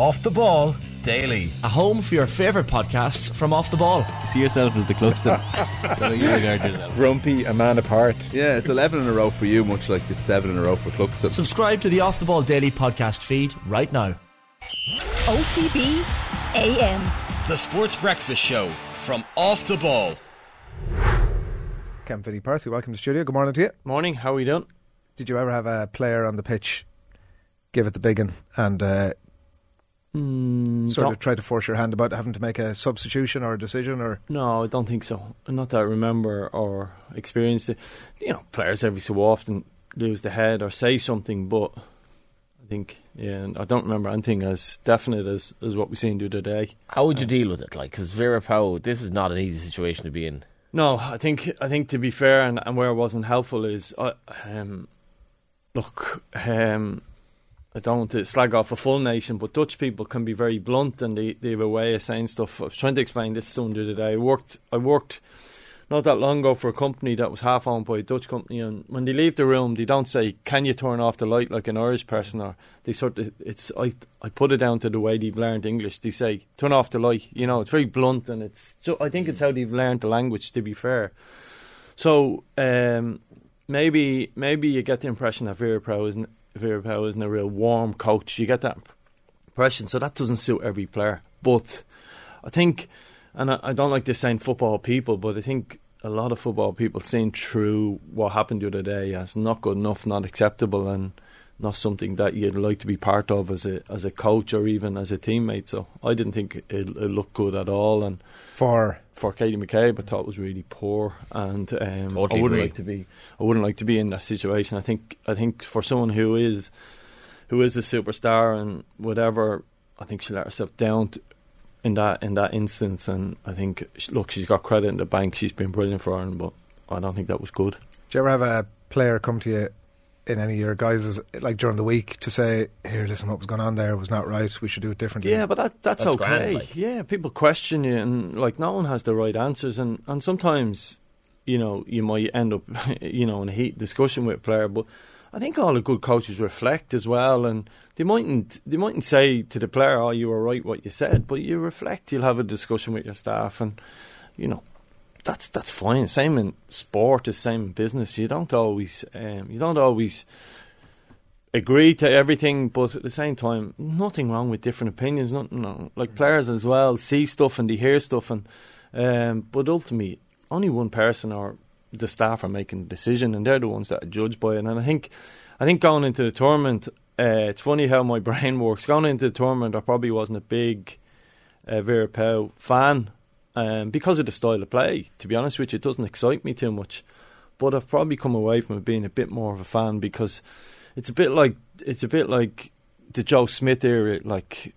Off the Ball Daily. A home for your favourite podcasts from Off the Ball. You see yourself as the Cluxton. so you regard yourself. Grumpy, a man apart. Yeah, it's 11 in a row for you, much like it's 7 in a row for Cluxton. Subscribe to the Off the Ball Daily podcast feed right now. OTB AM. The Sports Breakfast Show from Off the Ball. Ken Finney Perthy, welcome to the studio. Good morning to you. Morning, how are we doing? Did you ever have a player on the pitch give it the big one and uh, Mm, sort of try to force your hand about having to make a substitution or a decision or No, I don't think so. Not that I remember or experienced it. You know, players every so often lose the head or say something, but I think, yeah, I don't remember anything as definite as, as what we've seen the other day. How would you deal with it? Like, because Vera Pauw, this is not an easy situation to be in. No, I think I think to be fair and, and where it wasn't helpful is, uh, um, look, um, I don't want to slag off a full nation, but Dutch people can be very blunt and they, they have a way of saying stuff. I was trying to explain this to the other day. I worked, I worked not that long ago for a company that was half owned by a Dutch company, and when they leave the room, they don't say, "Can you turn off the light?" like an Irish person, or they sort of it's I I put it down to the way they've learned English. They say, "Turn off the light." You know, it's very blunt, and it's ju- I think it's how they've learned the language. To be fair, so um, maybe maybe you get the impression that Vera Pauw isn't Vera Pauw isn't a real warm coach. You get that impression, so that doesn't suit every player. But I think, and I, I don't like this saying football people, but I think a lot of football people seeing through what happened the other day as not good enough, not acceptable, and not something that you'd like to be part of as a as a coach or even as a teammate. So I didn't think it, it looked good at all, and for for Katie McCabe, I thought it was really poor, and um, Totally I wouldn't agree. like to be. I wouldn't like to be in that situation. I think. I think for someone who is, who is a superstar and whatever, I think she let herself down t in that in that instance. And I think, look, she's got credit in the bank. She's been brilliant for Ireland, but I don't think that was good. do you ever have a player come to you in any of your guys like during the week to say here listen what was going on there was not right we should do it differently Yeah, but that, that's, That's okay. grand, like. Yeah, people question you, and like no one has the right answers, and and sometimes, you know, you might end up, you know, in a heat discussion with a player. But I think all the good coaches reflect as well, and they mightn't they mightn't say to the player, "Oh, you were right what you said," but you reflect. You'll have a discussion with your staff, and you know. That's that's fine. Same in sport, the same in business. You don't always um, you don't always agree to everything, but at the same time, nothing wrong with different opinions. Nothing wrong. like players as well see stuff and they hear stuff, and um, but ultimately, only one person or the staff are making the decision, and they're the ones that are judged by it. And I think, I think going into the tournament, uh, it's funny how my brain works. Going into the tournament, I probably wasn't a big uh, Vera Pauw fan um, because of the style of play. To be honest with you, it doesn't excite me too much. But I've probably come away from it being a bit more of a fan because it's a bit like it's a bit like the Joe Schmidt era. Like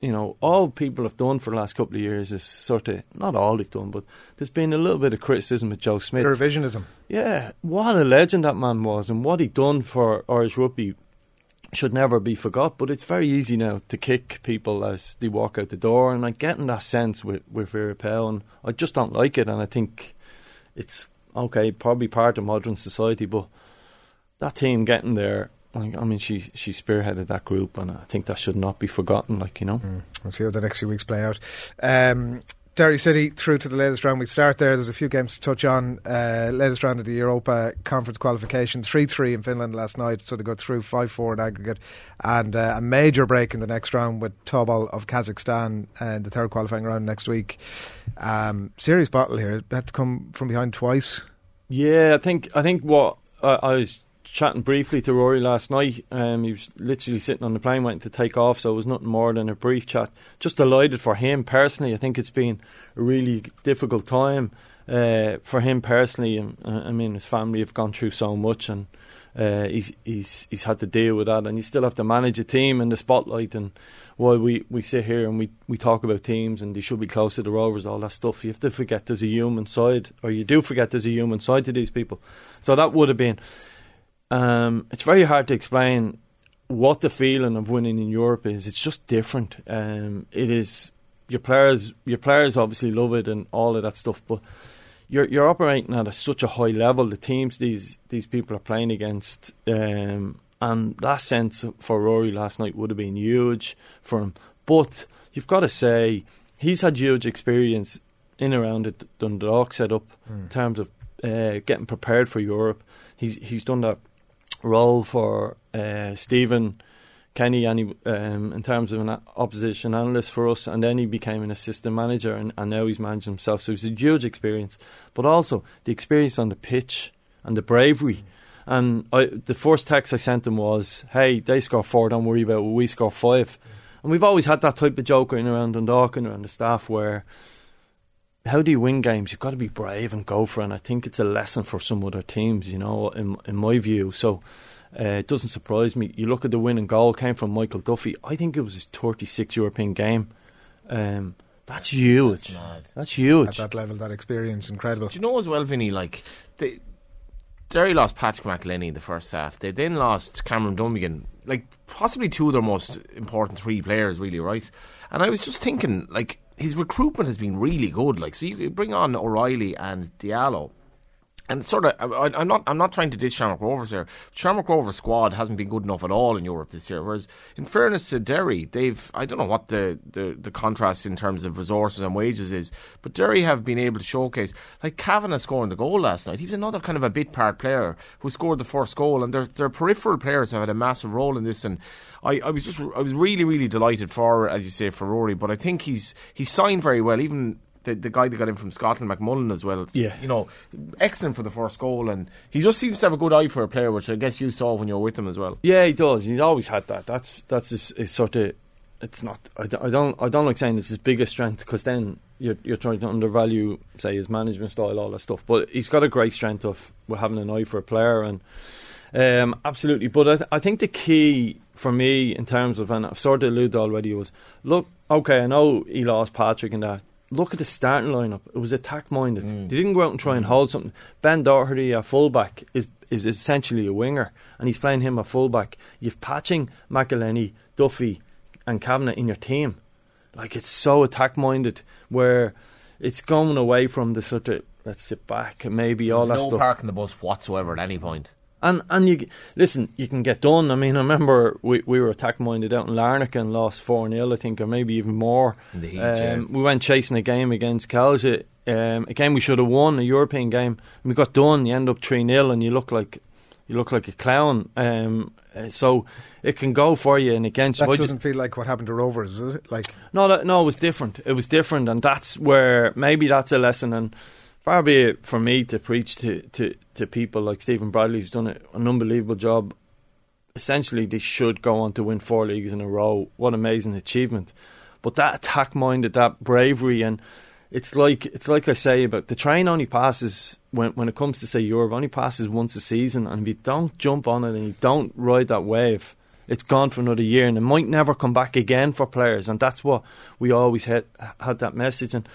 you know, all people have done for the last couple of years is sort of not all they've done, but there's been a little bit of criticism of Joe Schmidt. revisionism Yeah, what a legend that man was, and what he done for Irish rugby should never be forgot. But it's very easy now to kick people as they walk out the door, and I'm getting that sense with with Vera and I just don't like it. And I think it's okay, probably part of modern society, but that team getting there. Like, I mean, she she spearheaded that group, and I think that should not be forgotten. Like you know, We'll see how the next few weeks play out. Um, Derry City through to the latest round. We start there. There's a few games to touch on. Uh, latest round of the Europa Conference qualification. 3 3 in Finland last night, so they got through 5 4 in aggregate. And uh, a major break in the next round with Tobol of Kazakhstan and the third qualifying round next week. Um, serious battle here. Had to come from behind twice. Yeah, I think I think what I I was chatting briefly to Rory last night. Um, he was literally sitting on the plane waiting to take off, so it was nothing more than a brief chat. Just delighted for him personally. I think it's been a really difficult time uh, for him personally. Um, I mean, his family have gone through so much, and uh, he's he's he's had to deal with that, and you still have to manage a team in the spotlight. And while we, we sit here and we, we talk about teams and they should be close to the Rovers, all that stuff, you have to forget there's a human side, or you do forget there's a human side to these people. So that would have been. Um, it's very hard to explain what the feeling of winning in Europe is. It's just different. Um, it is your players. Your players obviously love it and all of that stuff, but you're you're operating at a, such a high level. The teams these these people are playing against, um, and that sense for Rory last night would have been huge for him. But you've got to say he's had huge experience in around the Dundalk setup in terms of uh, getting prepared for Europe. He's he's done that role for uh, Stephen Kenny and he, um, in terms of an opposition analyst for us, and then he became an assistant manager, and, and now he's managing himself. So it's a huge experience, but also the experience on the pitch and the bravery. And I, the first text I sent him was, "Hey, they score four, don't worry about it. We score five. And we've always had that type of joke going around Dundalk and around the staff where how do you win games? You've got to be brave and go for it. And I think it's a lesson for some other teams, you know, in, in my view. So uh, it doesn't surprise me. You look at the winning goal came from Michael Duffy. I think it was his 36 European game. Um, that's huge. That's mad. That's At that level, that experience, incredible. Do you know as well, Vinny? Like, they, Derry lost Patrick McEleney in the first half. They then lost Cameron Dummigan. Like, possibly two of their most important three players, really, right? And I was just thinking, like, his recruitment has been really good. Like, so you bring on O'Reilly and Diallo. And sort of, I, I'm not. I'm not trying to diss Shamrock Rovers here. Shamrock Rovers squad hasn't been good enough at all in Europe this year. Whereas, in fairness to Derry, they've. I don't know what the, the, the contrast in terms of resources and wages is, but Derry have been able to showcase. Like Kavanagh scoring the goal last night. He was another kind of a bit part player who scored the first goal, and their their peripheral players have had a massive role in this. And I, I was just I was really really delighted for, as you say, for Rory. But I think he's he's signed very well, even the, the guy that got in from Scotland, McMullan, as well. Yeah. You know, excellent for the first goal, and he just seems to have a good eye for a player, which I guess you saw when you were with him as well. Yeah, he does. He's always had that. That's that's his, his sort of. It's not. I don't. I don't, I don't like saying it's his biggest strength because then you're you're trying to undervalue, say, his management style, all that stuff. But he's got a great strength of having an eye for a player, and um, absolutely. But I, th- I think the key for me in terms of, and I've sort of alluded already, was look. Okay, I know he lost Patrick and that. Look at the starting lineup. It was attack minded. Mm. They didn't go out and try and mm. hold something. Ben Doherty, a fullback, is is essentially a winger, and he's playing him a fullback. You've Patching McEleney, Duffy, and Kavanagh in your team. Like it's so attack minded, where it's going away from the sort of let's sit back and maybe all There's that no stuff. parking the bus whatsoever at any point. And and you listen, you can get done. I mean, I remember we we were attack minded out in Larnaca and lost four 0 I think, or maybe even more. In the heat, um, yeah. We went chasing a game against Calja, um, a game we should have won, a European game. And we got done. You end up three 0 and you look like you look like a clown. Um, uh, so it can go for you and against. you. That I doesn't feel like what happened to Rovers, is it? Like, no, no, it was different. It was different, and that's where maybe that's a lesson. And far be it for me to preach to, to, to people like Stephen Bradley, who's done an unbelievable job. Essentially, they should go on to win four leagues in a row. What amazing achievement! But that attack minded, that bravery, and it's like it's like I say about the train only passes when when it comes to say Europe only passes once a season, and if you don't jump on it and you don't ride that wave, it's gone for another year, and it might never come back again for players, and that's what we always had had that message. And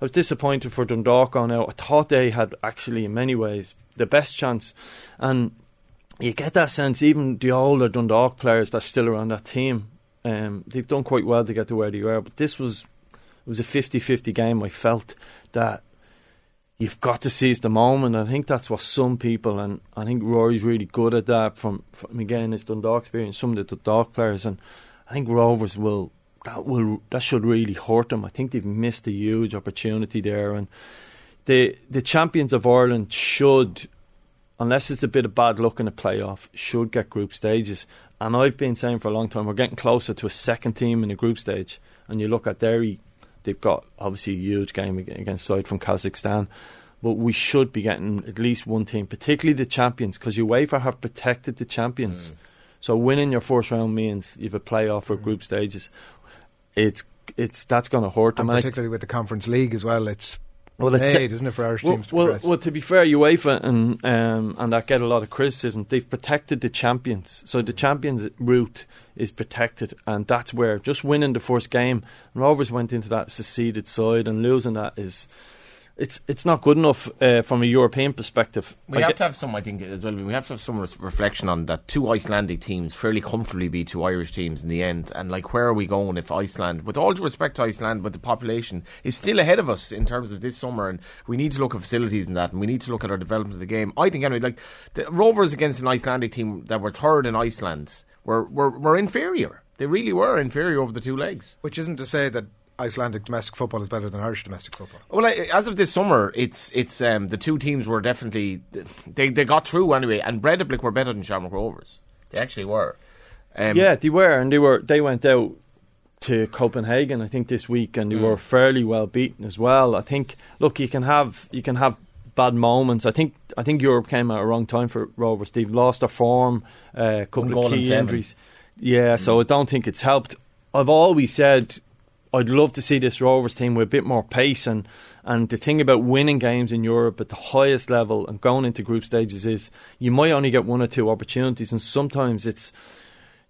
I was disappointed for Dundalk on out. I thought they had actually, in many ways, the best chance, and you get that sense. Even the older Dundalk players that's still around that team, um, they've done quite well to get to where they are. But this was it was a 50-50 game. I felt that you've got to seize the moment. I think that's what some people, and I think Rory's really good at that. From, from again his Dundalk experience, some of the Dundalk players, and I think Rovers will that will that should really hurt them. I think they've missed a huge opportunity there, and the the champions of Ireland should, unless it's a bit of bad luck in a playoff, should get group stages. And I've been saying for a long time we're getting closer to a second team in a group stage. And you look at Derry, they've got obviously a huge game against side from Kazakhstan. But we should be getting at least one team, particularly the champions, because UEFA have protected the champions. Mm. So winning your first round means you've a playoff or group stages. It's it's that's going to hurt them. and And I- particularly with the Conference League as well, it's Well, it's- made, isn't it, for Irish well, teams to well, progress? well, to be fair, UEFA and um, and that get a lot of criticism. They've protected the champions, so the champions route is protected, and that's where just winning the first game. Rovers went into that seceded side, and losing that is. It's it's not good enough uh, from a European perspective. We I have get- to have some, I think, as well. We have to have some res- reflection on that. Two Icelandic teams fairly comfortably beat two Irish teams in the end, and like, where are we going if Iceland, with all due respect to Iceland, but the population is still ahead of us in terms of this summer, and we need to look at facilities and that, and we need to look at our development of the game. I think anyway, like the Rovers against an Icelandic team that were third in Iceland were were, were inferior. They really were inferior over the two legs. Which isn't to say that Icelandic domestic football is better than Irish domestic football. Well, I, as of this summer, it's it's um, the two teams were definitely they they got through anyway, and Breidablik were better than Shamrock Rovers. They actually were. Um, yeah, they were, and they were. They went out to Copenhagen, I think, this week, and they Mm. were fairly well beaten as well. I think. Look, you can have you can have bad moments. I think I think Europe came at a wrong time for Rovers. They've lost their form, uh, a couple One of key injuries. Yeah, so I don't think it's helped. I've always said I'd love to see this Rovers team with a bit more pace and and the thing about winning games in Europe at the highest level and going into group stages is you might only get one or two opportunities and sometimes it's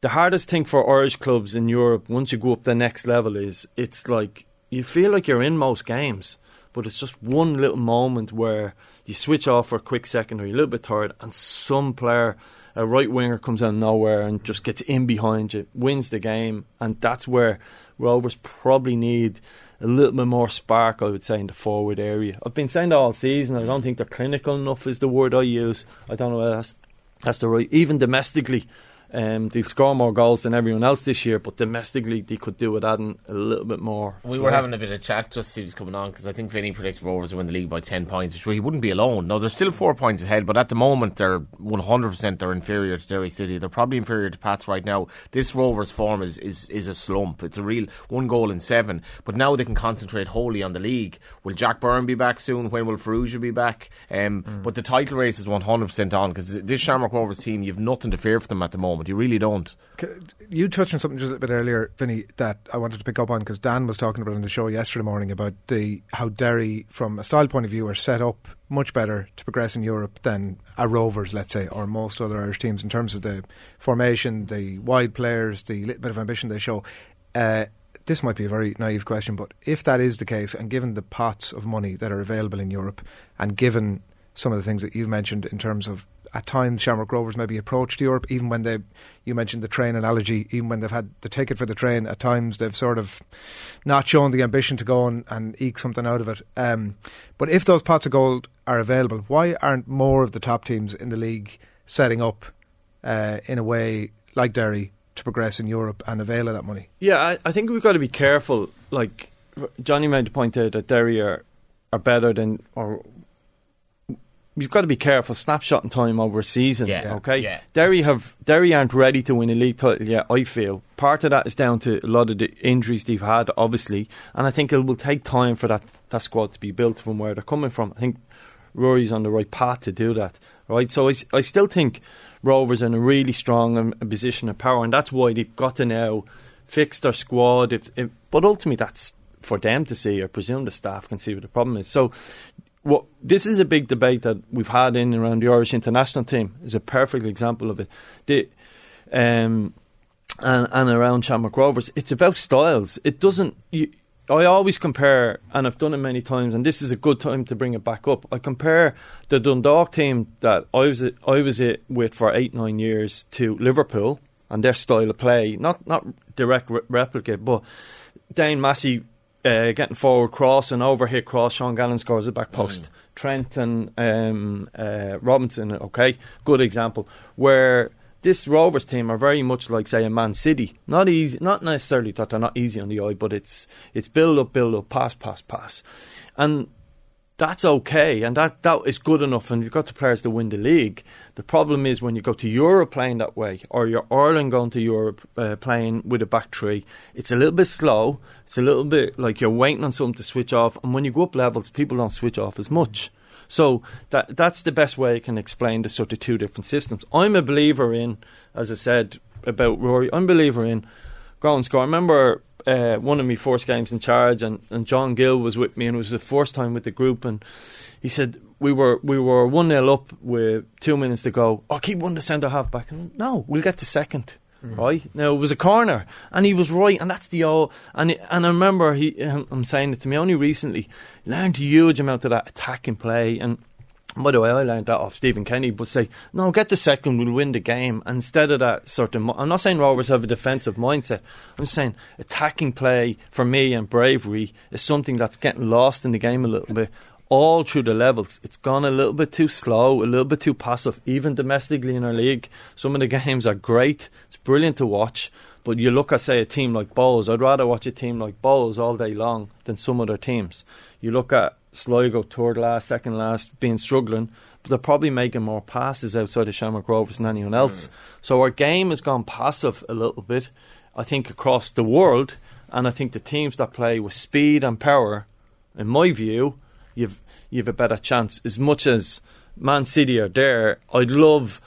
the hardest thing for Irish clubs in Europe once you go up the next level is it's like you feel like you're in most games, but it's just one little moment where you switch off for a quick second or you're a little bit tired and some player, a right winger comes out of nowhere and just gets in behind you, wins the game, and that's where Rovers probably need a little bit more spark, I would say, in the forward area. I've been saying that all season. I don't think they're clinical enough, is the word I use. I don't know that's, that's the right. Even domestically, um, they score more goals than everyone else this year, but domestically they could do with adding a little bit more. We were having a bit of chat just as he was coming on because I think Vinny predicts Rovers will win the league by 10 points, which he wouldn't be alone. No, they're still four points ahead, but at the moment they're 100% they're inferior to Derry City. They're probably inferior to Pats right now. This Rovers form is, is, is a slump. It's a real one goal in seven, but now they can concentrate wholly on the league. Will Jack Byrne be back soon? When will Farrugia be back? Um, But the title race is 100% on because this Shamrock Rovers team, you've nothing to fear for them at the moment. You really don't. You touched on something just a bit earlier, Vinny, that I wanted to pick up on because Dan was talking about on the show yesterday morning about the how Derry, from a style point of view, are set up much better to progress in Europe than a Rovers, let's say, or most other Irish teams in terms of the formation, the wide players, the little bit of ambition they show. Uh, this might be a very naive question, but if that is the case, and given the pots of money that are available in Europe, and given some of the things that you've mentioned in terms of at times Shamrock Rovers maybe approached Europe, even when they, you mentioned the train analogy, even when they've had the ticket for the train, at times they've sort of not shown the ambition to go and, and eke something out of it. Um, but if those pots of gold are available, why aren't more of the top teams in the league setting up uh, in a way like Derry to progress in Europe and avail of that money? Yeah, I, I think we've got to be careful. Like Johnny made the point that Derry are, are better than or. You've got to be careful. Snapshot in time over a season. Yeah, Okay. yeah. Derry have Derry aren't ready to win a league title yet. I feel part of that is down to a lot of the injuries they've had, obviously, and I think it will take time for that that squad to be built from where they're coming from. I think Rory's on the right path to do that. Right. So I still think Rovers are in a really strong um, position of power, and that's why they've got to now fix their squad. If, if but ultimately that's for them to see. I presume the staff can see what the problem is. So what this is a big debate that we've had in and around the Irish international team is a perfect example of it. The um and, and around Shamrock Rovers, it's about styles. It doesn't. You, I always compare, and I've done it many times, and this is a good time to bring it back up. I compare the Dundalk team that I was I was it with for eight nine years to Liverpool and their style of play, not not direct re- replica, but Dane Massey uh, getting forward cross and overhit cross. Sean Gannon scores a back post. Trent and um, uh, Robertson, okay, good example. Where this Rovers team are very much like, say, a Man City. Not easy, not necessarily that they're not easy on the eye, but it's it's build up, build up, pass, pass, pass, and that's okay, and that, that is good enough, and you've got the players to win the league. The problem is when you go to Europe playing that way, or you're Ireland going to Europe uh, playing with a back three, it's a little bit slow. It's a little bit like you're waiting on something to switch off, and when you go up levels, people don't switch off as much. So that that's the best way I can explain the sort of two different systems. I'm a believer in, as I said about Rory, I'm a believer in go and score. I remember uh, one of my first games in charge, and, and John Gill was with me, and it was the first time with the group, and he said we were we were one 0 up with two minutes to go. Oh, keep one the centre half back. And no, we'll get to second. Right now, it was a corner, and he was right, and that's the all. And and I remember he, I'm saying it to me only recently. Learned a huge amount of that attacking play, and by the way, I learned that off Stephen Kenny, but say, no, get the second, we'll win the game. Instead of that sort of, I'm not saying Rovers have a defensive mindset. I'm just saying attacking play for me and bravery is something that's getting lost in the game a little bit. All through the levels, it's gone a little bit too slow, a little bit too passive, even domestically in our league. Some of the games are great, it's brilliant to watch, But you look at say a team like Bohs. I'd rather watch a team like Bohs all day long than some other teams. You look at Sligo, third last, second last, being struggling, but they're probably making more passes outside of Shamrock Rovers than anyone else. Hmm. So our game has gone passive a little bit. I think across the world, and I think the teams that play with speed and power, in my view, you've you've a better chance. As much as Man City are there, I'd love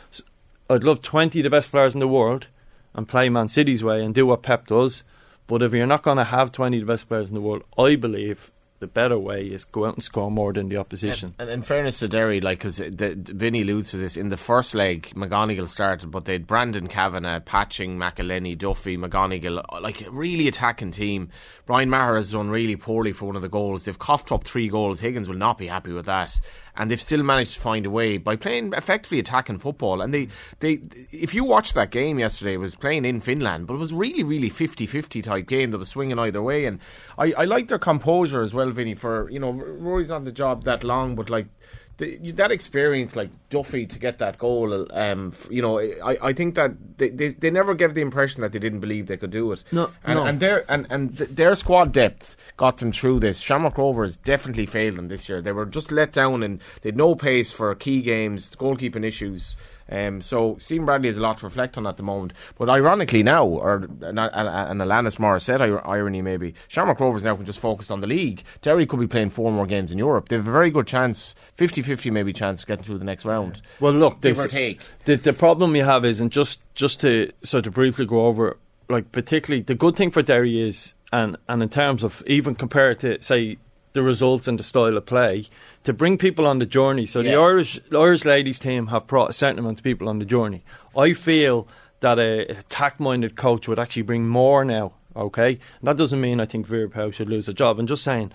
I'd love twenty of the best players in the world and play Man City's way and do what Pep does. But if you're not going to have twenty of the best players in the world, I believe the better way is go out and score more than the opposition. And in fairness to Derry, like because Vinny alludes to this in the first leg, McGonigal started, but they had Brandon Kavanagh, Patching, McEleney, Duffy, McGonigal, uh, like a really attacking team. Brian Maher has done really poorly for one of the goals. They've coughed up three goals. Higgins will not be happy with that, and they've still managed to find a way by playing effectively attacking football. And they, they, if you watched that game yesterday, it was playing in Finland, but it was really, really 50-50 type game that was swinging either way. And I, I like their composure as well, Vinny. For you know, Rory's not in the job that long, but like the, that experience, like Duffy, to get that goal, um, you know, I, I think that they, they they never gave the impression that they didn't believe they could do it. No, and, no. and their and and th- their squad depth got them through this. Shamrock Rovers definitely failed them this year. They were just let down and they had no pace for key games, goalkeeping issues. Um, so Stephen Bradley has a lot to reflect on at the moment. But ironically now, or and, and Alanis Morris said irony maybe, Shamrock Rovers now can just focus on the league. Derry could be playing four more games in Europe. They have a very good chance, 50-50 maybe chance of getting through the next round. Well, look, Give or take. The the problem you have is, and just just to sort of briefly go over, like particularly the good thing for Derry is, and and in terms of even compared to say the results and the style of play, to bring people on the journey. So the Yeah. Irish the Irish ladies team have brought a certain amount of people on the journey. I feel that a attack minded coach would actually bring more now. Okay, and that doesn't mean I think Vera Powell should lose a job. I'm just saying.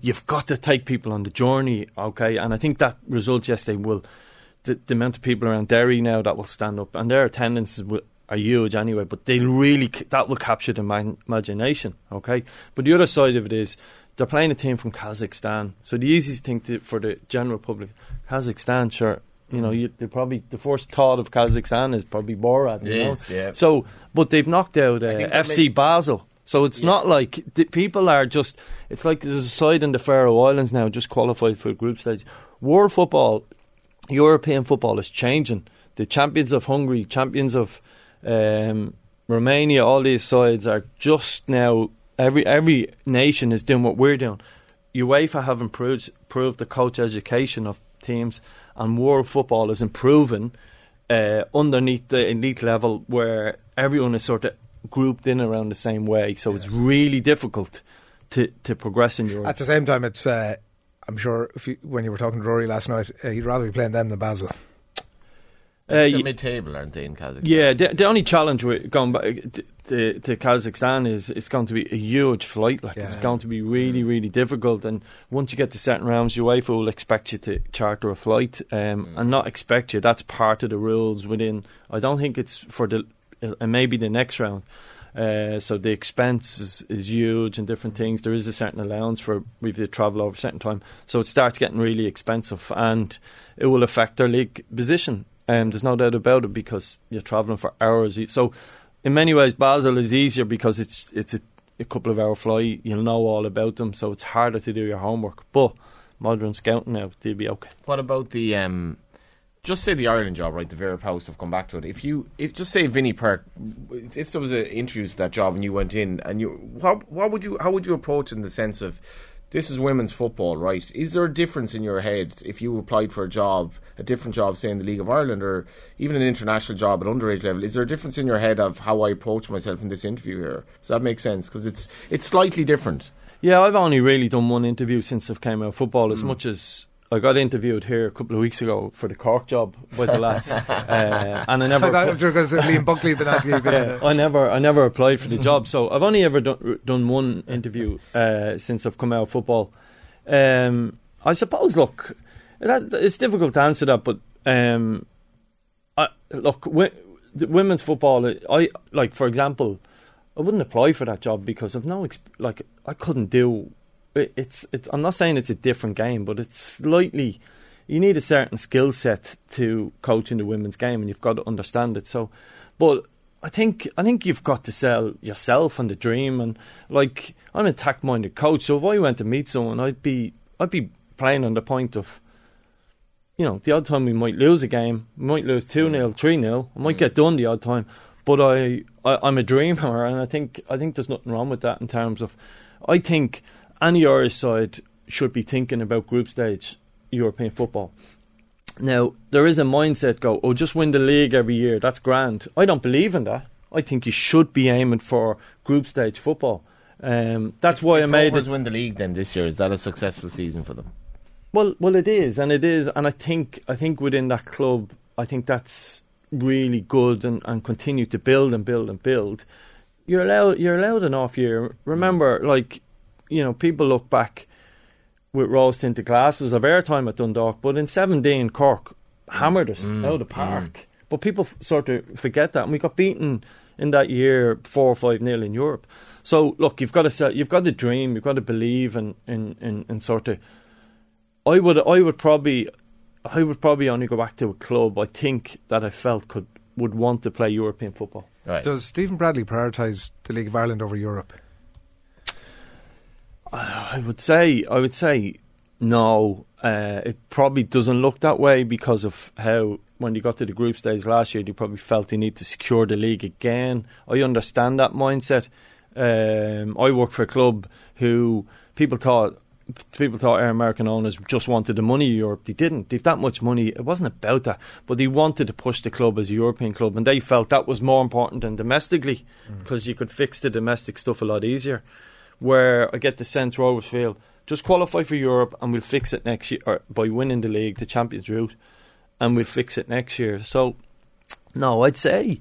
You've got to take people on the journey, okay? And I think that result yesterday will the, the amount of people around Derry now that will stand up, and their attendances will, are huge anyway. But they really that will capture the man, imagination. Okay, but the other side of it is they're playing a team from Kazakhstan. So the easiest thing to, for the general public, Kazakhstan, sure. You know, you, they probably the first thought of Kazakhstan is probably Borat. You know? is, yeah. So, but they've knocked out uh, FC make- Basel. So it's not like the people are just. It's like there's a side in the Faroe Islands now just qualified for group stage. World football, European football is changing. The champions of Hungary, champions of um, Romania, all these sides are just now. Every every nation is doing what we're doing. UEFA have improved, improved the coach education of teams, and world football is improving uh, underneath the elite level where everyone is sort of grouped in around the same way. So it's really difficult to, to progress in Europe. At the same time, it's. Uh, I'm sure if you, when you were talking to Rory last night, uh, you'd rather be playing them than Basel. Uh, They're y- mid-table, aren't they, in Kazakhstan? Yeah, the, the only challenge with going back to, to, to Kazakhstan is it's going to be a huge flight. Like it's going to be really, really difficult. And once you get to certain rounds, UEFA will expect you to charter a flight, um, and not expect you. That's part of the rules within. I don't think it's for the uh, maybe the next round. Uh, so the expense is, is huge and different things. There is a certain allowance for if you travel over a certain time. So it starts getting really expensive, and it will affect their league position. Um, there's no doubt about it because you're travelling for hours. So, in many ways, Basel is easier because it's it's a, a couple of hour flight. You'll know all about them, so it's harder to do your homework. But modern scouting now, they'll be okay. What about the um, just say the Ireland job, right? The Vera Post have come back to it. If you, if just say Vinnie Park, if there was an interview to that job and you went in and you, what, what would you, how would you approach in the sense of this is women's football, right? Is there a difference in your head if you applied for a job, a different job, say in the League of Ireland or even an international job at underage level? Is there a difference in your head of how I approach myself in this interview here? Does that make sense? Because it's it's slightly different. Yeah, I've only really done one interview since I've came out of football. As hmm. much as I got interviewed here a couple of weeks ago for the Cork job by the lads, uh, and I never. I thought because Liam Buckley had been at you. yeah, I never, I never applied for the job. So I've only ever done, done one interview uh, since I've come out of football. Um, I suppose, look, that, it's difficult to answer that, but um, I, look, wi- the women's football. I like, for example, I wouldn't apply for that job because I've no, exp- like, I couldn't do. It, it's, it's. I'm not saying it's a different game, but it's slightly. You need a certain skill set to coach in the women's game, and you've got to understand it. So, but I think I think you've got to sell yourself and the dream. And like I'm an attack minded coach, so if I went to meet someone, I'd be I'd be playing on the point of. You know, the odd time we might lose a game, we might lose 2 0, 3 0, I might get done the odd time. But I, I, I'm a dreamer, and I think I think there's nothing wrong with that in terms of. I think any Irish side should be thinking about group stage European football. Now, there is a mindset go, oh, just win the league every year. That's grand. I don't believe in that. I think you should be aiming for group stage football. Um, that's why I if made Rovers it. win the league then this year. Is that a successful season for them? Well, well, it is, and it is, and I think I think within that club, I think that's really good, and, and continue to build and build and build. You're allowed you're allowed an off year. Remember, like you know, people look back with rose tinted glasses of airtime at Dundalk, but in seventeen, Cork hammered us mm. out of the mm. park. But people f- sort of forget that, and we got beaten in that year four or five nil in Europe. So look, you've got to set, you've got to dream, you've got to believe in in, in, in sort of I would I would probably I would probably only go back to a club I think that I felt could would want to play European football. Right. Does Stephen Bradley prioritise the League of Ireland over Europe? I would say I would say no. Uh, it probably doesn't look that way because of how when you got to the group stage last year, you probably felt you need to secure the league again. I understand that mindset. Um, I work for a club who people thought people thought our American owners just wanted the money of Europe. They didn't. They've that much money. It wasn't about that, but they wanted to push the club as a European club, and they felt that was more important than domestically because you could fix the domestic stuff a lot easier. Where I get the sense Rovers feel just qualify for Europe and we'll fix it next year or by winning the league, the Champions route, and we'll fix it next year. So, no, I'd say.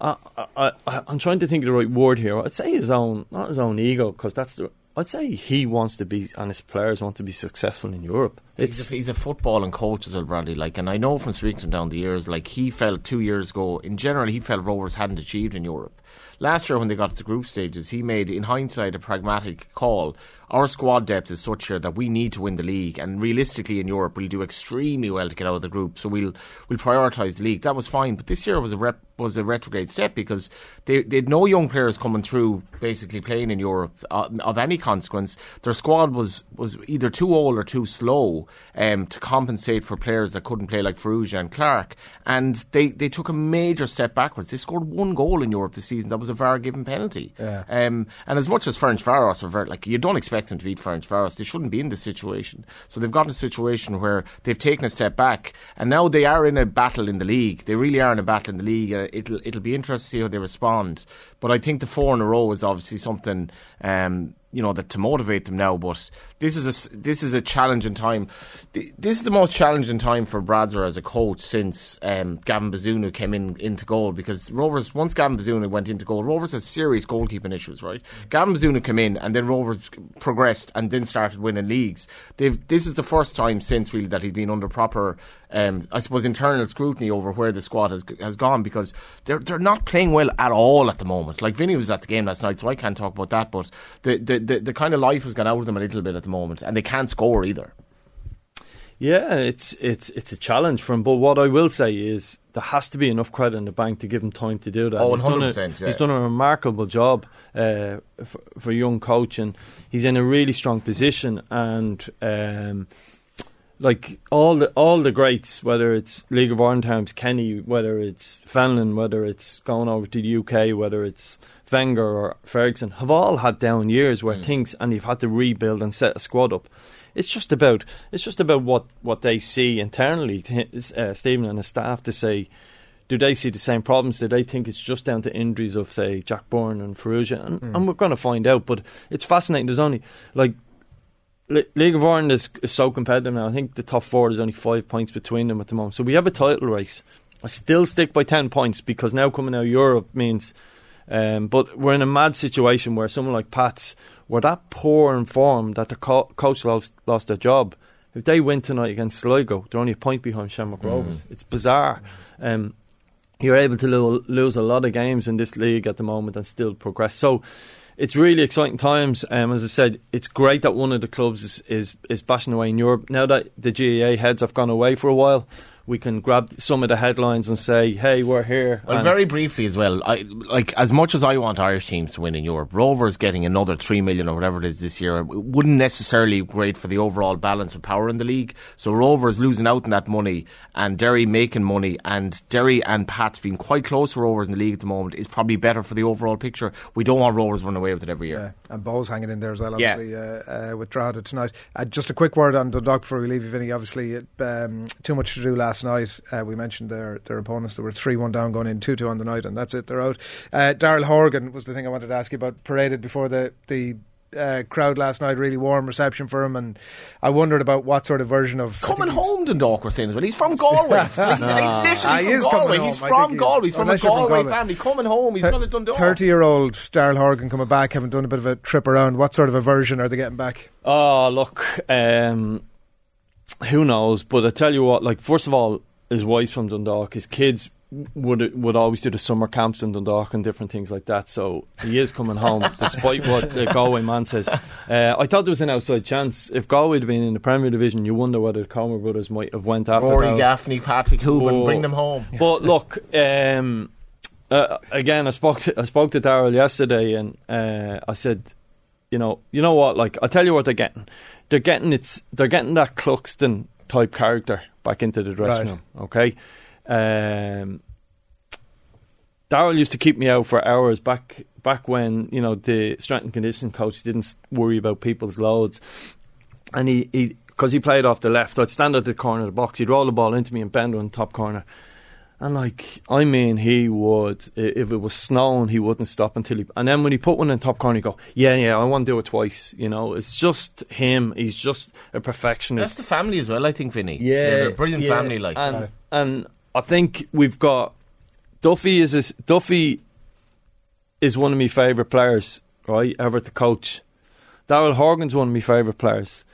I, I, I, I'm trying to think of the right word here. I'd say his own, not his own ego, because that's the. I'd say he wants to be, and his players want to be successful in Europe. It's He's a, he's a footballing coach as well, Bradley. Like, and I know from speaking to him down the years, like he felt two years ago. In general, he felt Rovers hadn't achieved in Europe. Last year, when they got to the group stages, he made, in hindsight, a pragmatic call. Our squad depth is such here that we need to win the league, and realistically, in Europe, we'll do extremely well to get out of the group. So we'll we'll prioritise the league. That was fine, but this year was a rep, was a retrograde step because they they had no young players coming through, basically playing in Europe uh, of any consequence. Their squad was was either too old or too slow um, to compensate for players that couldn't play like Farrugia and Clark, and they they took a major step backwards. They scored one goal in Europe this season. That was a VAR given penalty. Yeah. Um, and as much as Ferencváros are very, like you don't expect them to beat Ferencváros, they shouldn't be in this situation. So they've gotten a situation where they've taken a step back, and now they are in a battle in the league. They really are in a battle in the league. Uh, it'll it'll be interesting to see how they respond. But I think the four in a row is obviously something. Um, you know that to motivate them now, but this is a this is a challenging time. This is the most challenging time for Bradzer as a coach since um, Gavin Bazunu came in into goal because Rovers once Gavin Bazunu went into goal, Rovers had serious goalkeeping issues. Right, Gavin Bazunu came in and then Rovers progressed and then started winning leagues. They've this is the first time since really that he's been under proper, um, I suppose, internal scrutiny over where the squad has has gone because they're they're not playing well at all at the moment. Like Vinny was at the game last night, so I can't talk about that. But the the, the, the kind of life has gone out of them a little bit at the moment, and they can't score either. Yeah, it's it's it's a challenge for him. But what I will say is there has to be enough credit in the bank to give him time to do that. Oh, He's done a- 100%, yeah. He's done a remarkable job uh, for, for a young coach, and he's in a really strong position. And um, like all the all the greats, whether it's League of Ireland times Kenny, whether it's Fenlon, whether it's going over to the UK, whether it's Wenger or Ferguson, have all had down years where things and you've had to rebuild and set a squad up. It's just about it's just about what, what they see internally, uh, Stephen and his staff, to say. Do they see the same problems? Do they think it's just down to injuries of, say, Jack Byrne and Farrugia? And, and we're going to find out. But it's fascinating. There's only like League of Ireland is, is so competitive now. I think the top four is only five points between them at the moment. So we have a title race. I still stick by ten points because now coming out of Europe means. Um, but we're in a mad situation where someone like Pats were that poor in form that the co- coach lost, lost their job. If they win tonight against Sligo, they're only a point behind Shamrock Rovers. It's bizarre. Um, you're able to lo- lose a lot of games in this league at the moment and still progress. So it's really exciting times. Um, as I said, it's great that one of the clubs is, is, is bashing away in Europe. Now that the GAA heads have gone away for a while, we can grab some of the headlines and say, "Hey, we're here." Well, And- very briefly as well. I like as much as I want Irish teams to win in Europe. Rovers getting another three million or whatever it is this year wouldn't necessarily be great for the overall balance of power in the league. So Rovers losing out on that money and Derry making money and Derry and Pats being quite close to Rovers in the league at the moment is probably better for the overall picture. We don't want Rovers running away with it every year. Yeah, and Bohs hanging in there as well, Yeah. obviously, uh, uh, with Drogheda tonight. Uh, just a quick word on Dundalk before we leave you, Vinny. Obviously, it, um, too much to do last night. Uh, we mentioned their their opponents. They were 3 1 down going in, 2 2 on the night, and that's it. They're out. Uh, Daryl Horgan was the thing I wanted to ask you about. Paraded before the. the uh, crowd last night, really warm reception for him, and I wondered about what sort of version of Coming home, Dundalk were saying as well. He's from Galway. Like, like, literally Ah, he from is coming Galway. home. He's from he. Galway. He's from a Unless you're from Galway Galway. family. Coming home. He's going to Dundalk. Thirty-year-old Daryl Horgan coming back, having done a bit of a trip around. What sort of a version are they getting back? Oh, look, um, who knows? But I tell you what, like first of all, his wife's from Dundalk. His kids would would always do the summer camps in Dundalk and different things like that. So he is coming home, despite what the Galway man says. Uh, I thought there was an outside chance. If Galway had been in the Premier Division, you wonder whether the Comer brothers might have went after Rory. Gaffney, Patrick Hoban, Oh. bring them home. But look, um, uh, again, I spoke to I spoke to Daryl yesterday, and uh, I said, you know, you know what? Like, I tell you what they're getting. They're getting it's they're getting that Cluxton type character back into the dressing Right. room. Okay. Um, Daryl used to keep me out for hours back back when you know the strength and conditioning coach didn't worry about people's loads, and he he because he played off the left, I'd stand at the corner of the box, he'd roll the ball into me and bend on top corner. And like, I mean, he would, if it was snowing, he wouldn't stop until he, and then when he put one in top corner, he'd go, yeah, yeah, I want to do it twice. You know, it's just him. He's just a perfectionist. That's the family as well, I think, Vinny. Yeah, they're a brilliant yeah. family. Like, and and I think we've got Duffy is Duffy is one of my favourite players, right? Ever to coach. Daryl Horgan's one of my favourite players.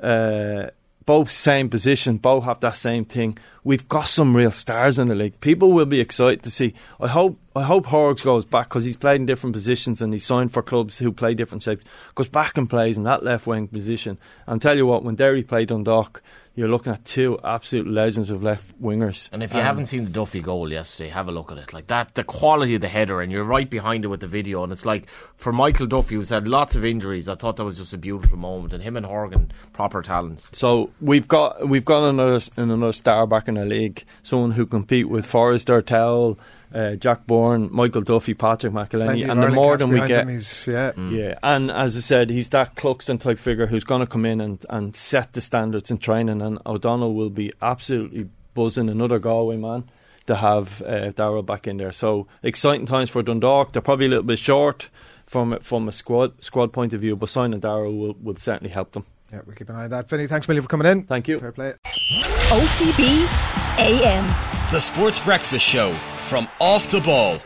Uh, both same position, both have that same thing. We've got some real stars in the league. People will be excited to see. I hope I hope Horgs goes back because he's played in different positions and he's signed for clubs who play different shapes. Goes back and plays in that left wing position. And tell you what, when Derry played Dundalk, you're looking at two absolute legends of left wingers. And if you Um, haven't seen the Duffy goal yesterday, have a look at it. Like that, the quality of the header, and you're right behind it with the video. And it's like for Michael Duffy, who's had lots of injuries, I thought that was just a beautiful moment. And him and Horgan, proper talents. So we've got we've got another another star back in the league, someone who compete with Forrester Towell, uh, Jack Byrne, Michael Duffy, Patrick McEleney, and the more than we get, him, he's- yeah. yeah. And as I said, he's that Cluxton type figure who's going to come in and, and set the standards in training, and O'Donnell will be absolutely buzzing. Another Galway man to have uh, Daryl back in there. So exciting times for Dundalk. They're probably a little bit short from from a squad squad point of view, but signing Daryl will, will certainly help them. Yeah, we'll keep an eye on that. Vinny, thanks a million for coming in. Thank you. Fair play. OTB AM. The Sports Breakfast Show from Off the Ball.